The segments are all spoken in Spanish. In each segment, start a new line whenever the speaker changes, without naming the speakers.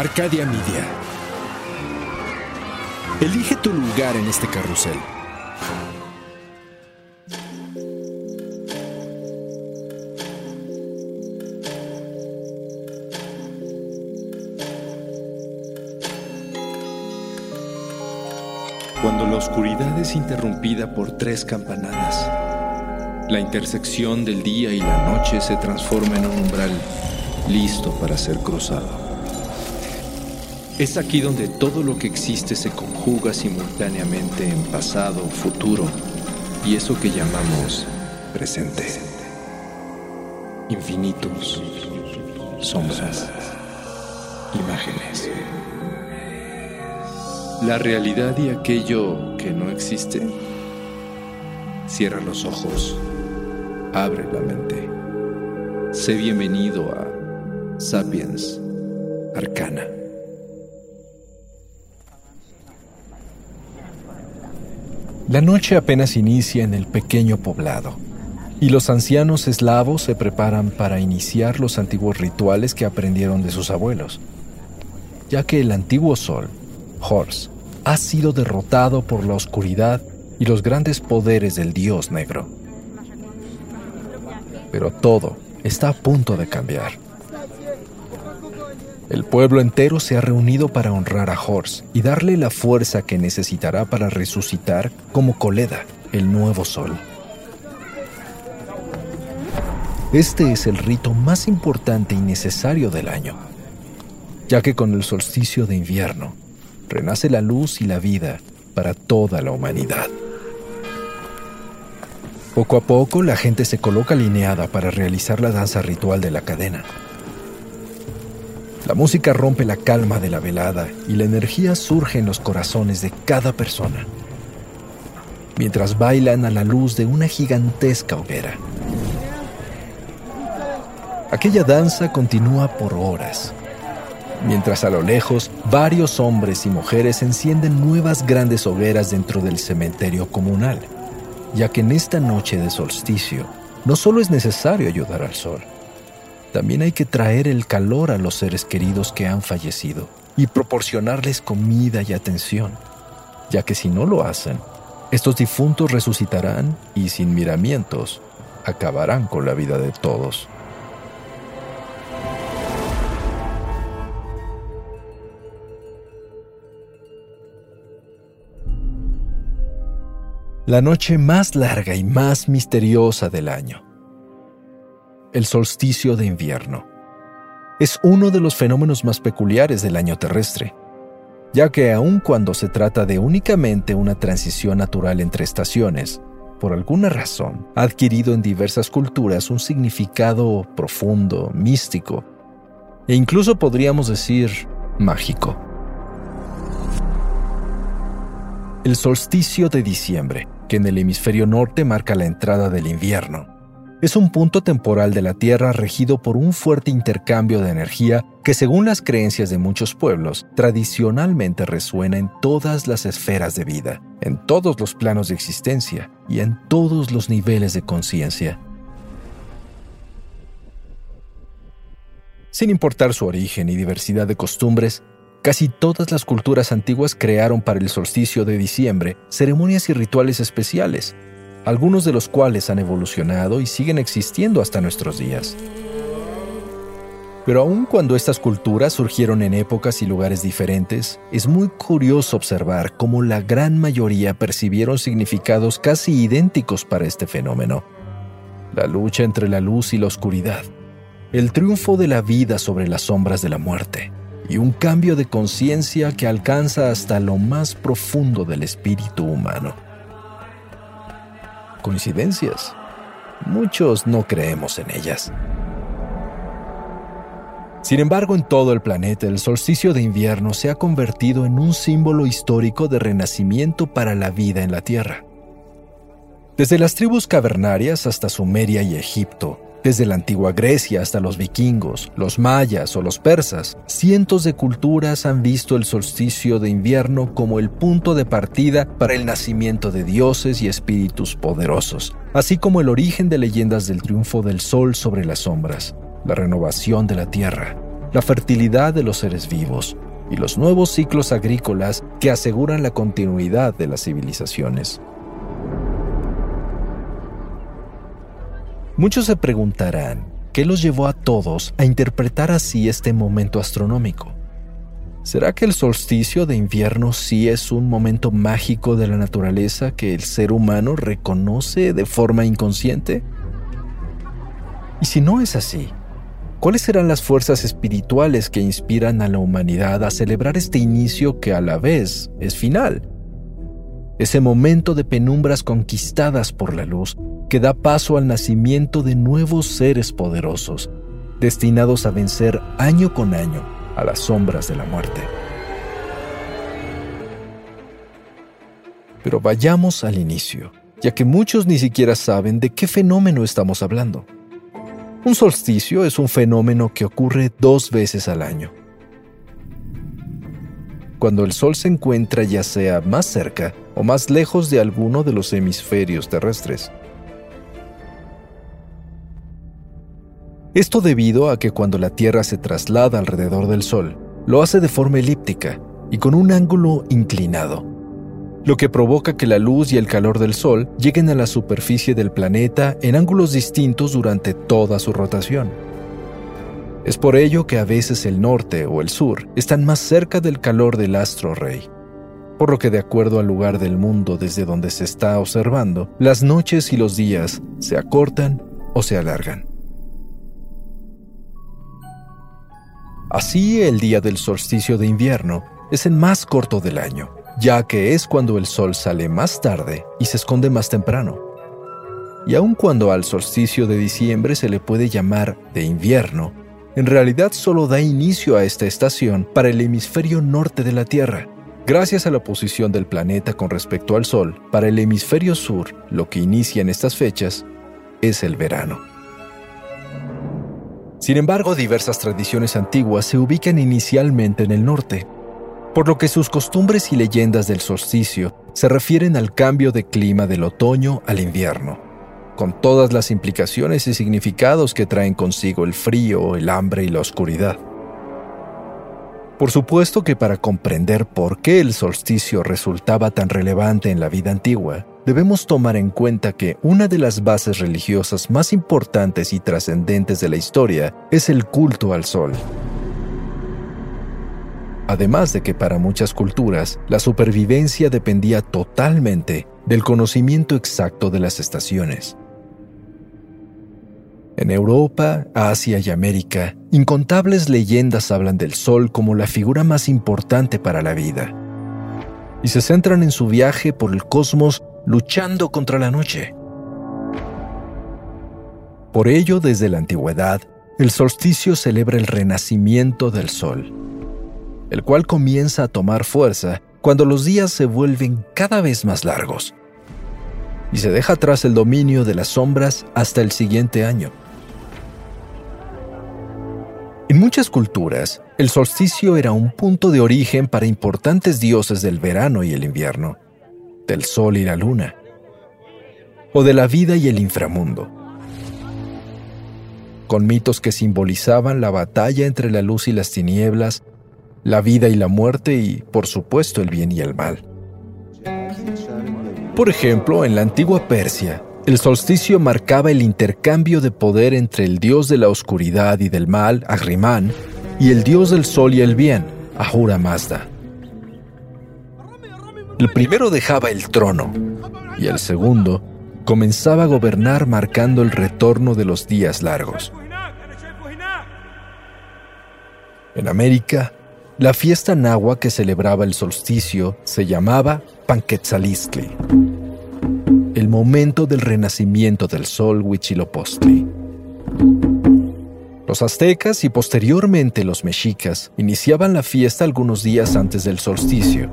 Arcadia Media. Elige tu lugar en este carrusel. Cuando la oscuridad es interrumpida por tres campanadas, la intersección del día y la noche se transforma en un umbral listo para ser cruzado. Es aquí donde todo lo que existe se conjuga simultáneamente en pasado, futuro y eso que llamamos presente. Infinitos, sombras, imágenes. La realidad y aquello que no existe. Cierra los ojos, abre la mente. Sé bienvenido a Sapiens Arcana. La noche apenas inicia en el pequeño poblado, y los ancianos eslavos se preparan para iniciar los antiguos rituales que aprendieron de sus abuelos, ya que el antiguo sol, Horus, ha sido derrotado por la oscuridad y los grandes poderes del dios negro. Pero todo está a punto de cambiar. El pueblo entero se ha reunido para honrar a Horse y darle la fuerza que necesitará para resucitar como Coleda, el nuevo sol. Este es el rito más importante y necesario del año, ya que con el solsticio de invierno renace la luz y la vida para toda la humanidad. Poco a poco la gente se coloca alineada para realizar la danza ritual de la cadena. La música rompe la calma de la velada y la energía surge en los corazones de cada persona, mientras bailan a la luz de una gigantesca hoguera. Aquella danza continúa por horas, mientras a lo lejos varios hombres y mujeres encienden nuevas grandes hogueras dentro del cementerio comunal, ya que en esta noche de solsticio no solo es necesario ayudar al sol, también hay que traer el calor a los seres queridos que han fallecido y proporcionarles comida y atención, ya que si no lo hacen, estos difuntos resucitarán y sin miramientos acabarán con la vida de todos. La noche más larga y más misteriosa del año el solsticio de invierno. Es uno de los fenómenos más peculiares del año terrestre, ya que aun cuando se trata de únicamente una transición natural entre estaciones, por alguna razón ha adquirido en diversas culturas un significado profundo, místico, e incluso podríamos decir mágico. El solsticio de diciembre, que en el hemisferio norte marca la entrada del invierno, es un punto temporal de la Tierra regido por un fuerte intercambio de energía que según las creencias de muchos pueblos, tradicionalmente resuena en todas las esferas de vida, en todos los planos de existencia y en todos los niveles de conciencia. Sin importar su origen y diversidad de costumbres, casi todas las culturas antiguas crearon para el solsticio de diciembre ceremonias y rituales especiales, algunos de los cuales han evolucionado y siguen existiendo hasta nuestros días. Pero aun cuando estas culturas surgieron en épocas y lugares diferentes, es muy curioso observar cómo la gran mayoría percibieron significados casi idénticos para este fenómeno. La lucha entre la luz y la oscuridad, el triunfo de la vida sobre las sombras de la muerte, y un cambio de conciencia que alcanza hasta lo más profundo del espíritu humano coincidencias. Muchos no creemos en ellas. Sin embargo, en todo el planeta el solsticio de invierno se ha convertido en un símbolo histórico de renacimiento para la vida en la Tierra. Desde las tribus cavernarias hasta Sumeria y Egipto, desde la antigua Grecia hasta los vikingos, los mayas o los persas, cientos de culturas han visto el solsticio de invierno como el punto de partida para el nacimiento de dioses y espíritus poderosos, así como el origen de leyendas del triunfo del sol sobre las sombras, la renovación de la tierra la fertilidad de los seres vivos y los nuevos ciclos agrícolas que aseguran la continuidad de las civilizaciones. Muchos se preguntarán qué los llevó a todos a interpretar así este momento astronómico. ¿Será que el solsticio de invierno sí es un momento mágico de la naturaleza que el ser humano reconoce de forma inconsciente? Y si no es así, ¿cuáles serán las fuerzas espirituales que inspiran a la humanidad a celebrar este inicio que a la vez es final? Ese momento de penumbras conquistadas por la luz que da paso al nacimiento de nuevos seres poderosos, destinados a vencer año con año a las sombras de la muerte. Pero vayamos al inicio, ya que muchos ni siquiera saben de qué fenómeno estamos hablando. Un solsticio es un fenómeno que ocurre dos veces al año. Cuando el Sol se encuentra ya sea más cerca o más lejos de alguno de los hemisferios terrestres. Esto debido a que cuando la Tierra se traslada alrededor del Sol, lo hace de forma elíptica y con un ángulo inclinado, lo que provoca que la luz y el calor del Sol lleguen a la superficie del planeta en ángulos distintos durante toda su rotación. Es por ello que a veces el norte o el sur están más cerca del calor del astro rey, por lo que de acuerdo al lugar del mundo desde donde se está observando, las noches y los días se acortan o se alargan. Así, el día del solsticio de invierno es el más corto del año, ya que es cuando el sol sale más tarde y se esconde más temprano. Y aun cuando al solsticio de diciembre se le puede llamar de invierno, en realidad solo da inicio a esta estación para el hemisferio norte de la Tierra. Gracias a la posición del planeta con respecto al Sol, para el hemisferio sur, lo que inicia en estas fechas es el verano. Sin embargo, diversas tradiciones antiguas se ubican inicialmente en el norte, por lo que sus costumbres y leyendas del solsticio se refieren al cambio de clima del otoño al invierno, con todas las implicaciones y significados que traen consigo el frío, el hambre y la oscuridad. Por supuesto que para comprender por qué el solsticio resultaba tan relevante en la vida antigua, debemos tomar en cuenta que una de las bases religiosas más importantes y trascendentes de la historia es el culto al sol. Además de que para muchas culturas la supervivencia dependía totalmente del conocimiento exacto de las estaciones. En Europa, Asia y América, incontables leyendas hablan del Sol como la figura más importante para la vida, y se centran en su viaje por el cosmos luchando contra la noche. Por ello, desde la antigüedad, el solsticio celebra el renacimiento del sol, el cual comienza a tomar fuerza cuando los días se vuelven cada vez más largos y se deja atrás el dominio de las sombras hasta el siguiente año. En muchas culturas, el solsticio era un punto de origen para importantes dioses del verano y el invierno del sol y la luna, o de la vida y el inframundo, con mitos que simbolizaban la batalla entre la luz y las tinieblas, la vida y la muerte y, por supuesto, el bien y el mal. Por ejemplo, en la antigua Persia, el solsticio marcaba el intercambio de poder entre el dios de la oscuridad y del mal, Agrimán, y el dios del sol y el bien, Ahura Mazda. El primero dejaba el trono y el segundo comenzaba a gobernar marcando el retorno de los días largos. En América, la fiesta nahua que celebraba el solsticio se llamaba Panquetzalistli, el momento del renacimiento del sol Huitzilopochtli. Los aztecas y posteriormente los mexicas iniciaban la fiesta algunos días antes del solsticio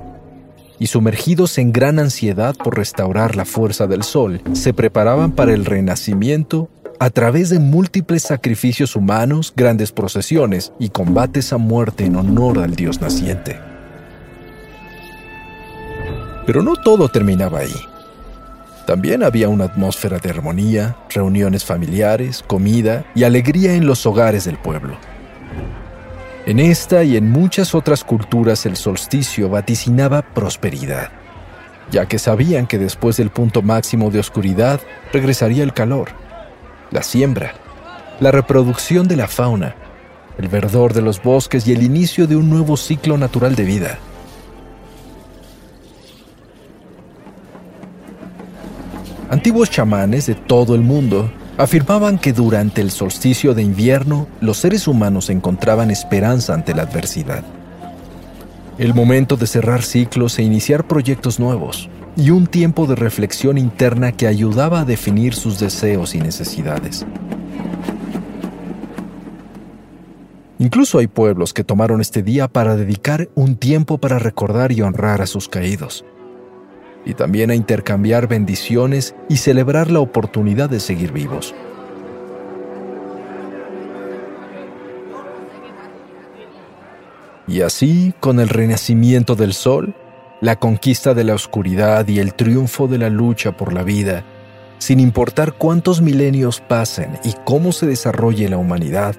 y sumergidos en gran ansiedad por restaurar la fuerza del sol, se preparaban para el renacimiento a través de múltiples sacrificios humanos, grandes procesiones y combates a muerte en honor al dios naciente. Pero no todo terminaba ahí. También había una atmósfera de armonía, reuniones familiares, comida y alegría en los hogares del pueblo. En esta y en muchas otras culturas el solsticio vaticinaba prosperidad, ya que sabían que después del punto máximo de oscuridad regresaría el calor, la siembra, la reproducción de la fauna, el verdor de los bosques y el inicio de un nuevo ciclo natural de vida. Antiguos chamanes de todo el mundo afirmaban que durante el solsticio de invierno los seres humanos encontraban esperanza ante la adversidad. El momento de cerrar ciclos e iniciar proyectos nuevos, y un tiempo de reflexión interna que ayudaba a definir sus deseos y necesidades. Incluso hay pueblos que tomaron este día para dedicar un tiempo para recordar y honrar a sus caídos, y también a intercambiar bendiciones y celebrar la oportunidad de seguir vivos. Y así, con el renacimiento del sol, la conquista de la oscuridad y el triunfo de la lucha por la vida, sin importar cuántos milenios pasen y cómo se desarrolle la humanidad,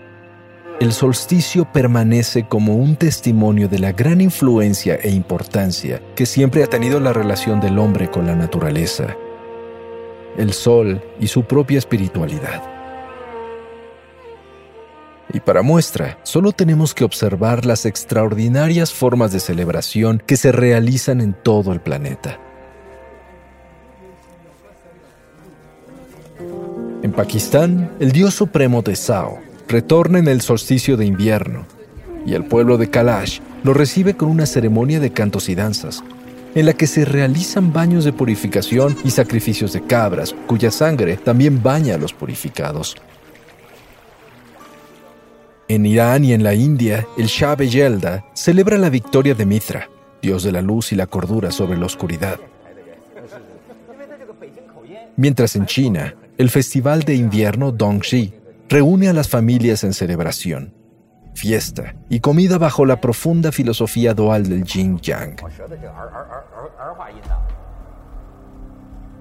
el solsticio permanece como un testimonio de la gran influencia e importancia que siempre ha tenido la relación del hombre con la naturaleza, el sol y su propia espiritualidad. Y para muestra, solo tenemos que observar las extraordinarias formas de celebración que se realizan en todo el planeta. En Pakistán, el dios supremo de Sao retorna en el solsticio de invierno, y el pueblo de Kalash lo recibe con una ceremonia de cantos y danzas, en la que se realizan baños de purificación y sacrificios de cabras, cuya sangre también baña a los purificados. En Irán y en la India, el Shah Yelda celebra la victoria de Mitra, dios de la luz y la cordura sobre la oscuridad. Mientras en China, el festival de invierno Dongxi reúne a las familias en celebración, fiesta y comida bajo la profunda filosofía dual del yin yang.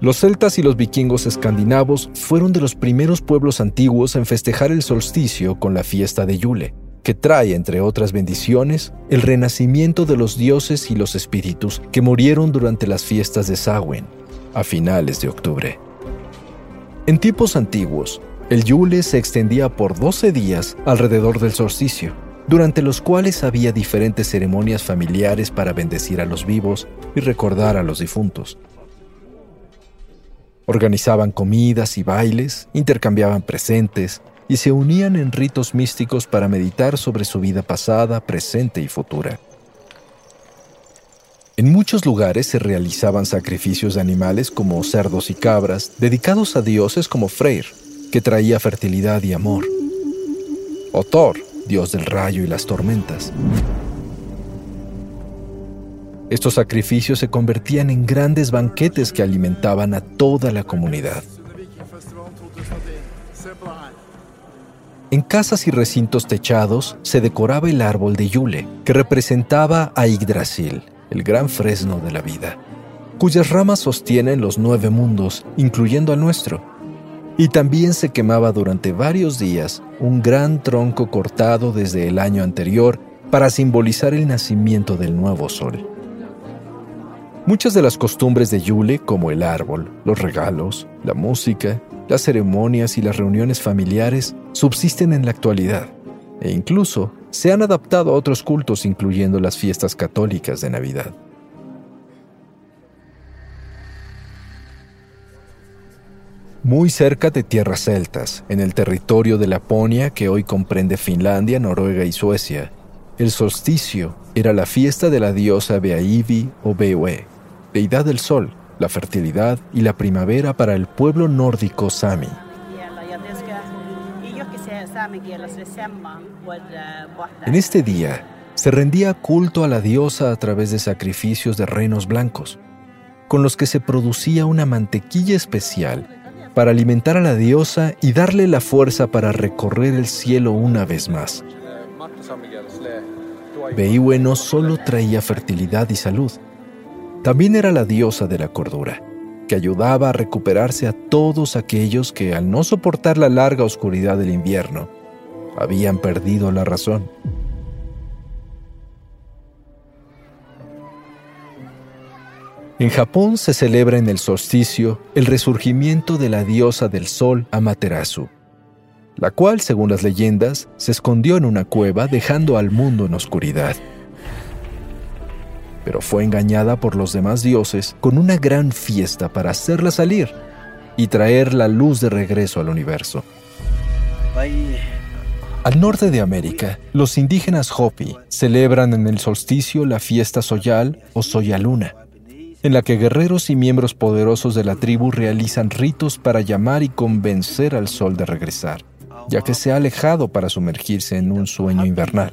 Los celtas y los vikingos escandinavos fueron de los primeros pueblos antiguos en festejar el solsticio con la fiesta de Yule, que trae, entre otras bendiciones, el renacimiento de los dioses y los espíritus que murieron durante las fiestas de Samhain, a finales de octubre. En tiempos antiguos, el Yule se extendía por 12 días alrededor del solsticio, durante los cuales había diferentes ceremonias familiares para bendecir a los vivos y recordar a los difuntos. Organizaban comidas y bailes, intercambiaban presentes y se unían en ritos místicos para meditar sobre su vida pasada, presente y futura. En muchos lugares se realizaban sacrificios de animales como cerdos y cabras, dedicados a dioses como Freyr, que traía fertilidad y amor. O Thor, dios del rayo y las tormentas. Estos sacrificios se convertían en grandes banquetes que alimentaban a toda la comunidad. En casas y recintos techados se decoraba el árbol de Yule, que representaba a Yggdrasil, el gran fresno de la vida, cuyas ramas sostienen los nueve mundos, incluyendo al nuestro, y también se quemaba durante varios días un gran tronco cortado desde el año anterior para simbolizar el nacimiento del nuevo sol. Muchas de las costumbres de Yule, como el árbol, los regalos, la música, las ceremonias y las reuniones familiares, subsisten en la actualidad e incluso se han adaptado a otros cultos incluyendo las fiestas católicas de Navidad. Muy cerca de tierras celtas, en el territorio de Laponia que hoy comprende Finlandia, Noruega y Suecia. El solsticio era la fiesta de la diosa Beaivi o Bewe, deidad del sol, la fertilidad y la primavera para el pueblo nórdico Sami. En este día se rendía culto a la diosa a través de sacrificios de renos blancos, con los que se producía una mantequilla especial para alimentar a la diosa y darle la fuerza para recorrer el cielo una vez más. Beiwe no solo traía fertilidad y salud, también era la diosa de la cordura, que ayudaba a recuperarse a todos aquellos que, al no soportar la larga oscuridad del invierno, habían perdido la razón. En Japón se celebra en el solsticio el resurgimiento de la diosa del sol Amaterasu, la cual, según las leyendas, se escondió en una cueva dejando al mundo en oscuridad. Pero fue engañada por los demás dioses con una gran fiesta para hacerla salir y traer la luz de regreso al universo. Al norte de América, los indígenas Hopi celebran en el solsticio la fiesta Soyal o Soyaluna, en la que guerreros y miembros poderosos de la tribu realizan ritos para llamar y convencer al sol de regresar ya que se ha alejado para sumergirse en un sueño invernal.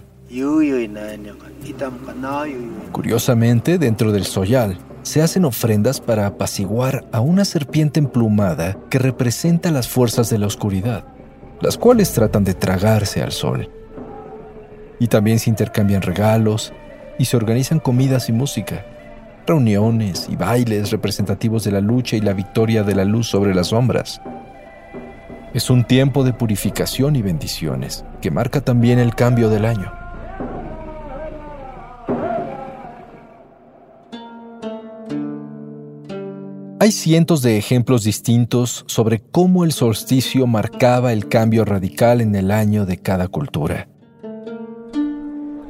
Curiosamente, dentro del soyal, se hacen ofrendas para apaciguar a una serpiente emplumada que representa las fuerzas de la oscuridad, las cuales tratan de tragarse al sol. Y también se intercambian regalos y se organizan comidas y música, reuniones y bailes representativos de la lucha y la victoria de la luz sobre las sombras. Es un tiempo de purificación y bendiciones, que marca también el cambio del año. Hay cientos de ejemplos distintos sobre cómo el solsticio marcaba el cambio radical en el año de cada cultura.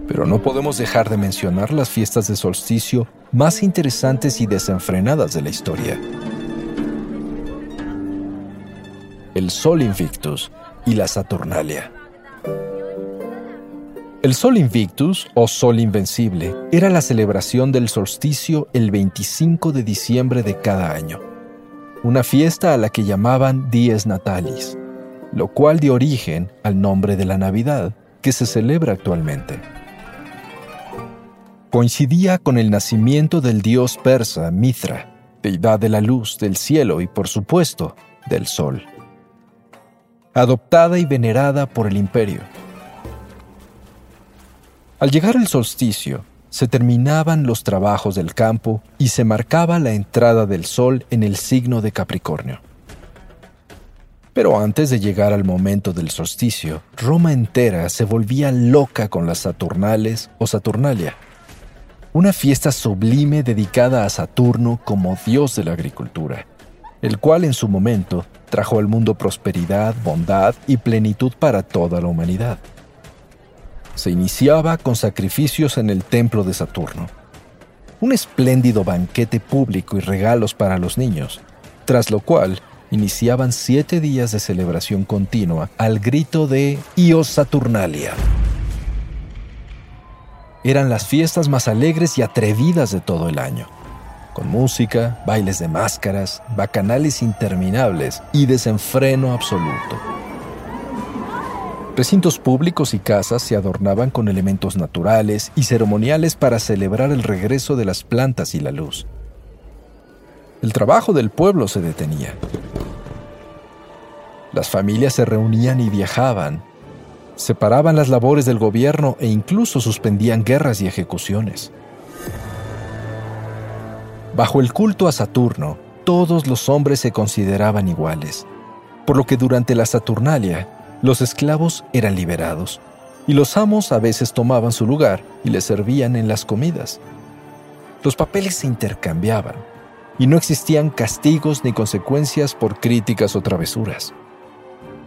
Pero no podemos dejar de mencionar las fiestas de solsticio más interesantes y desenfrenadas de la historia. el Sol Invictus y la Saturnalia. El Sol Invictus, o Sol Invencible, era la celebración del solsticio el 25 de diciembre de cada año, una fiesta a la que llamaban Dies Natalis, lo cual dio origen al nombre de la Navidad, que se celebra actualmente. Coincidía con el nacimiento del dios persa Mitra, deidad de la luz, del cielo y, por supuesto, del sol adoptada y venerada por el imperio. Al llegar el solsticio, se terminaban los trabajos del campo y se marcaba la entrada del sol en el signo de Capricornio. Pero antes de llegar al momento del solsticio, Roma entera se volvía loca con las Saturnales o Saturnalia, una fiesta sublime dedicada a Saturno como dios de la agricultura el cual en su momento trajo al mundo prosperidad, bondad y plenitud para toda la humanidad. Se iniciaba con sacrificios en el templo de Saturno, un espléndido banquete público y regalos para los niños, tras lo cual iniciaban siete días de celebración continua al grito de Ios Saturnalia. Eran las fiestas más alegres y atrevidas de todo el año con música, bailes de máscaras, bacanales interminables y desenfreno absoluto. Recintos públicos y casas se adornaban con elementos naturales y ceremoniales para celebrar el regreso de las plantas y la luz. El trabajo del pueblo se detenía. Las familias se reunían y viajaban, separaban las labores del gobierno e incluso suspendían guerras y ejecuciones. Bajo el culto a Saturno, todos los hombres se consideraban iguales, por lo que durante la Saturnalia, los esclavos eran liberados, y los amos a veces tomaban su lugar y les servían en las comidas. Los papeles se intercambiaban, y no existían castigos ni consecuencias por críticas o travesuras.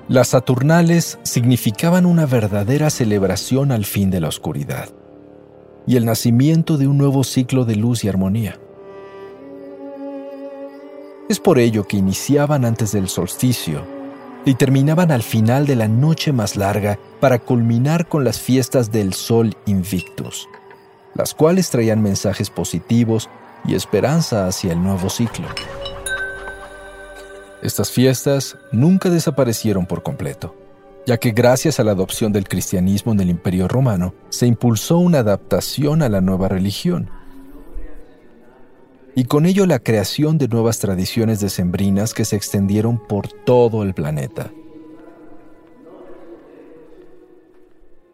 Las Saturnales significaban una verdadera celebración al fin de la oscuridad y el nacimiento de un nuevo ciclo de luz y armonía. Es por ello que iniciaban antes del solsticio y terminaban al final de la noche más larga para culminar con las fiestas del Sol Invictus, las cuales traían mensajes positivos y esperanza hacia el nuevo ciclo. Estas fiestas nunca desaparecieron por completo, ya que gracias a la adopción del cristianismo en el Imperio Romano se impulsó una adaptación a la nueva religión, y con ello la creación de nuevas tradiciones decembrinas que se extendieron por todo el planeta.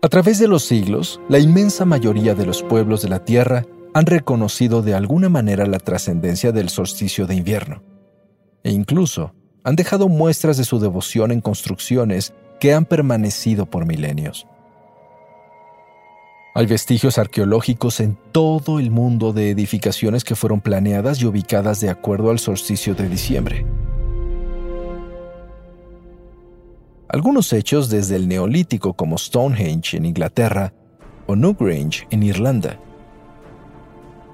A través de los siglos, la inmensa mayoría de los pueblos de la Tierra han reconocido de alguna manera la trascendencia del solsticio de invierno, e incluso han dejado muestras de su devoción en construcciones que han permanecido por milenios. Hay vestigios arqueológicos en todo el mundo de edificaciones que fueron planeadas y ubicadas de acuerdo al solsticio de diciembre. Algunos hechos desde el Neolítico como Stonehenge en Inglaterra o Newgrange en Irlanda.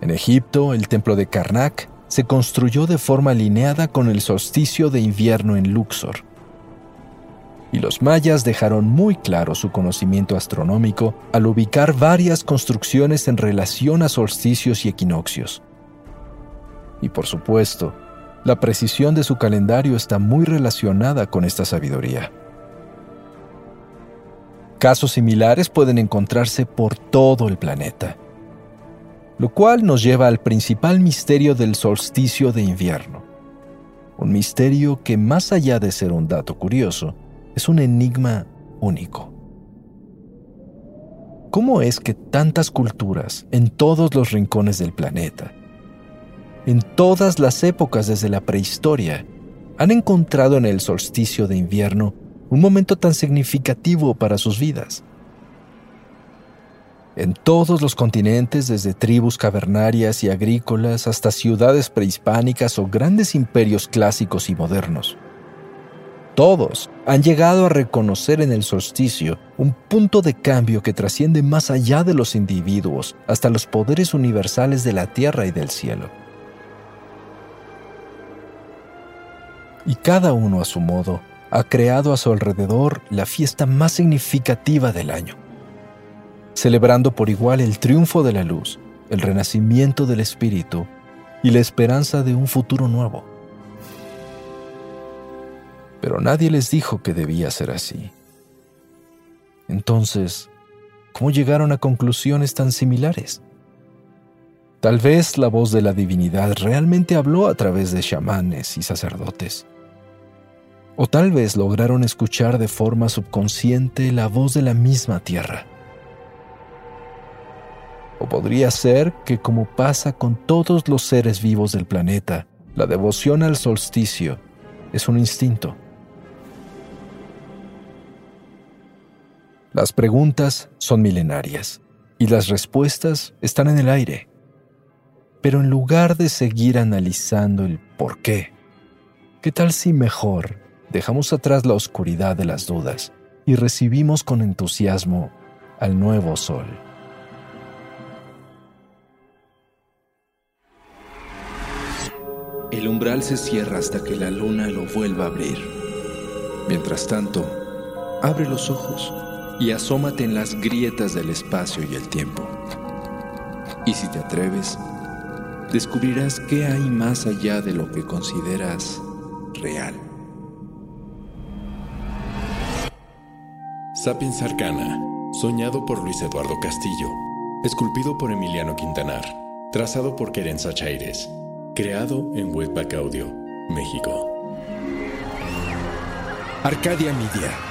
En Egipto, el templo de Karnak se construyó de forma alineada con el solsticio de invierno en Luxor y los mayas dejaron muy claro su conocimiento astronómico al ubicar varias construcciones en relación a solsticios y equinoccios. Y por supuesto, la precisión de su calendario está muy relacionada con esta sabiduría. Casos similares pueden encontrarse por todo el planeta, lo cual nos lleva al principal misterio del solsticio de invierno, un misterio que más allá de ser un dato curioso, es un enigma único. ¿Cómo es que tantas culturas en todos los rincones del planeta, en todas las épocas desde la prehistoria, han encontrado en el solsticio de invierno un momento tan significativo para sus vidas? En todos los continentes, desde tribus cavernarias y agrícolas hasta ciudades prehispánicas o grandes imperios clásicos y modernos, todos han llegado a reconocer en el solsticio un punto de cambio que trasciende más allá de los individuos hasta los poderes universales de la tierra y del cielo. Y cada uno a su modo ha creado a su alrededor la fiesta más significativa del año, celebrando por igual el triunfo de la luz, el renacimiento del espíritu y la esperanza de un futuro nuevo pero nadie les dijo que debía ser así. Entonces, ¿cómo llegaron a conclusiones tan similares? Tal vez la voz de la divinidad realmente habló a través de chamanes y sacerdotes. O tal vez lograron escuchar de forma subconsciente la voz de la misma tierra. O podría ser que, como pasa con todos los seres vivos del planeta, la devoción al solsticio es un instinto Las preguntas son milenarias y las respuestas están en el aire. Pero en lugar de seguir analizando el por qué, ¿qué tal si mejor dejamos atrás la oscuridad de las dudas y recibimos con entusiasmo al nuevo sol?
El umbral se cierra hasta que la luna lo vuelva a abrir. Mientras tanto, abre los ojos y asómate en las grietas del espacio y el tiempo. Y si te atreves, descubrirás qué hay más allá de lo que consideras real.
Sapiens Arcana, soñado por Luis Eduardo Castillo, esculpido por Emiliano Quintanar, trazado por Querenza Chaires, creado en Webback Audio, México.
Arcadia Media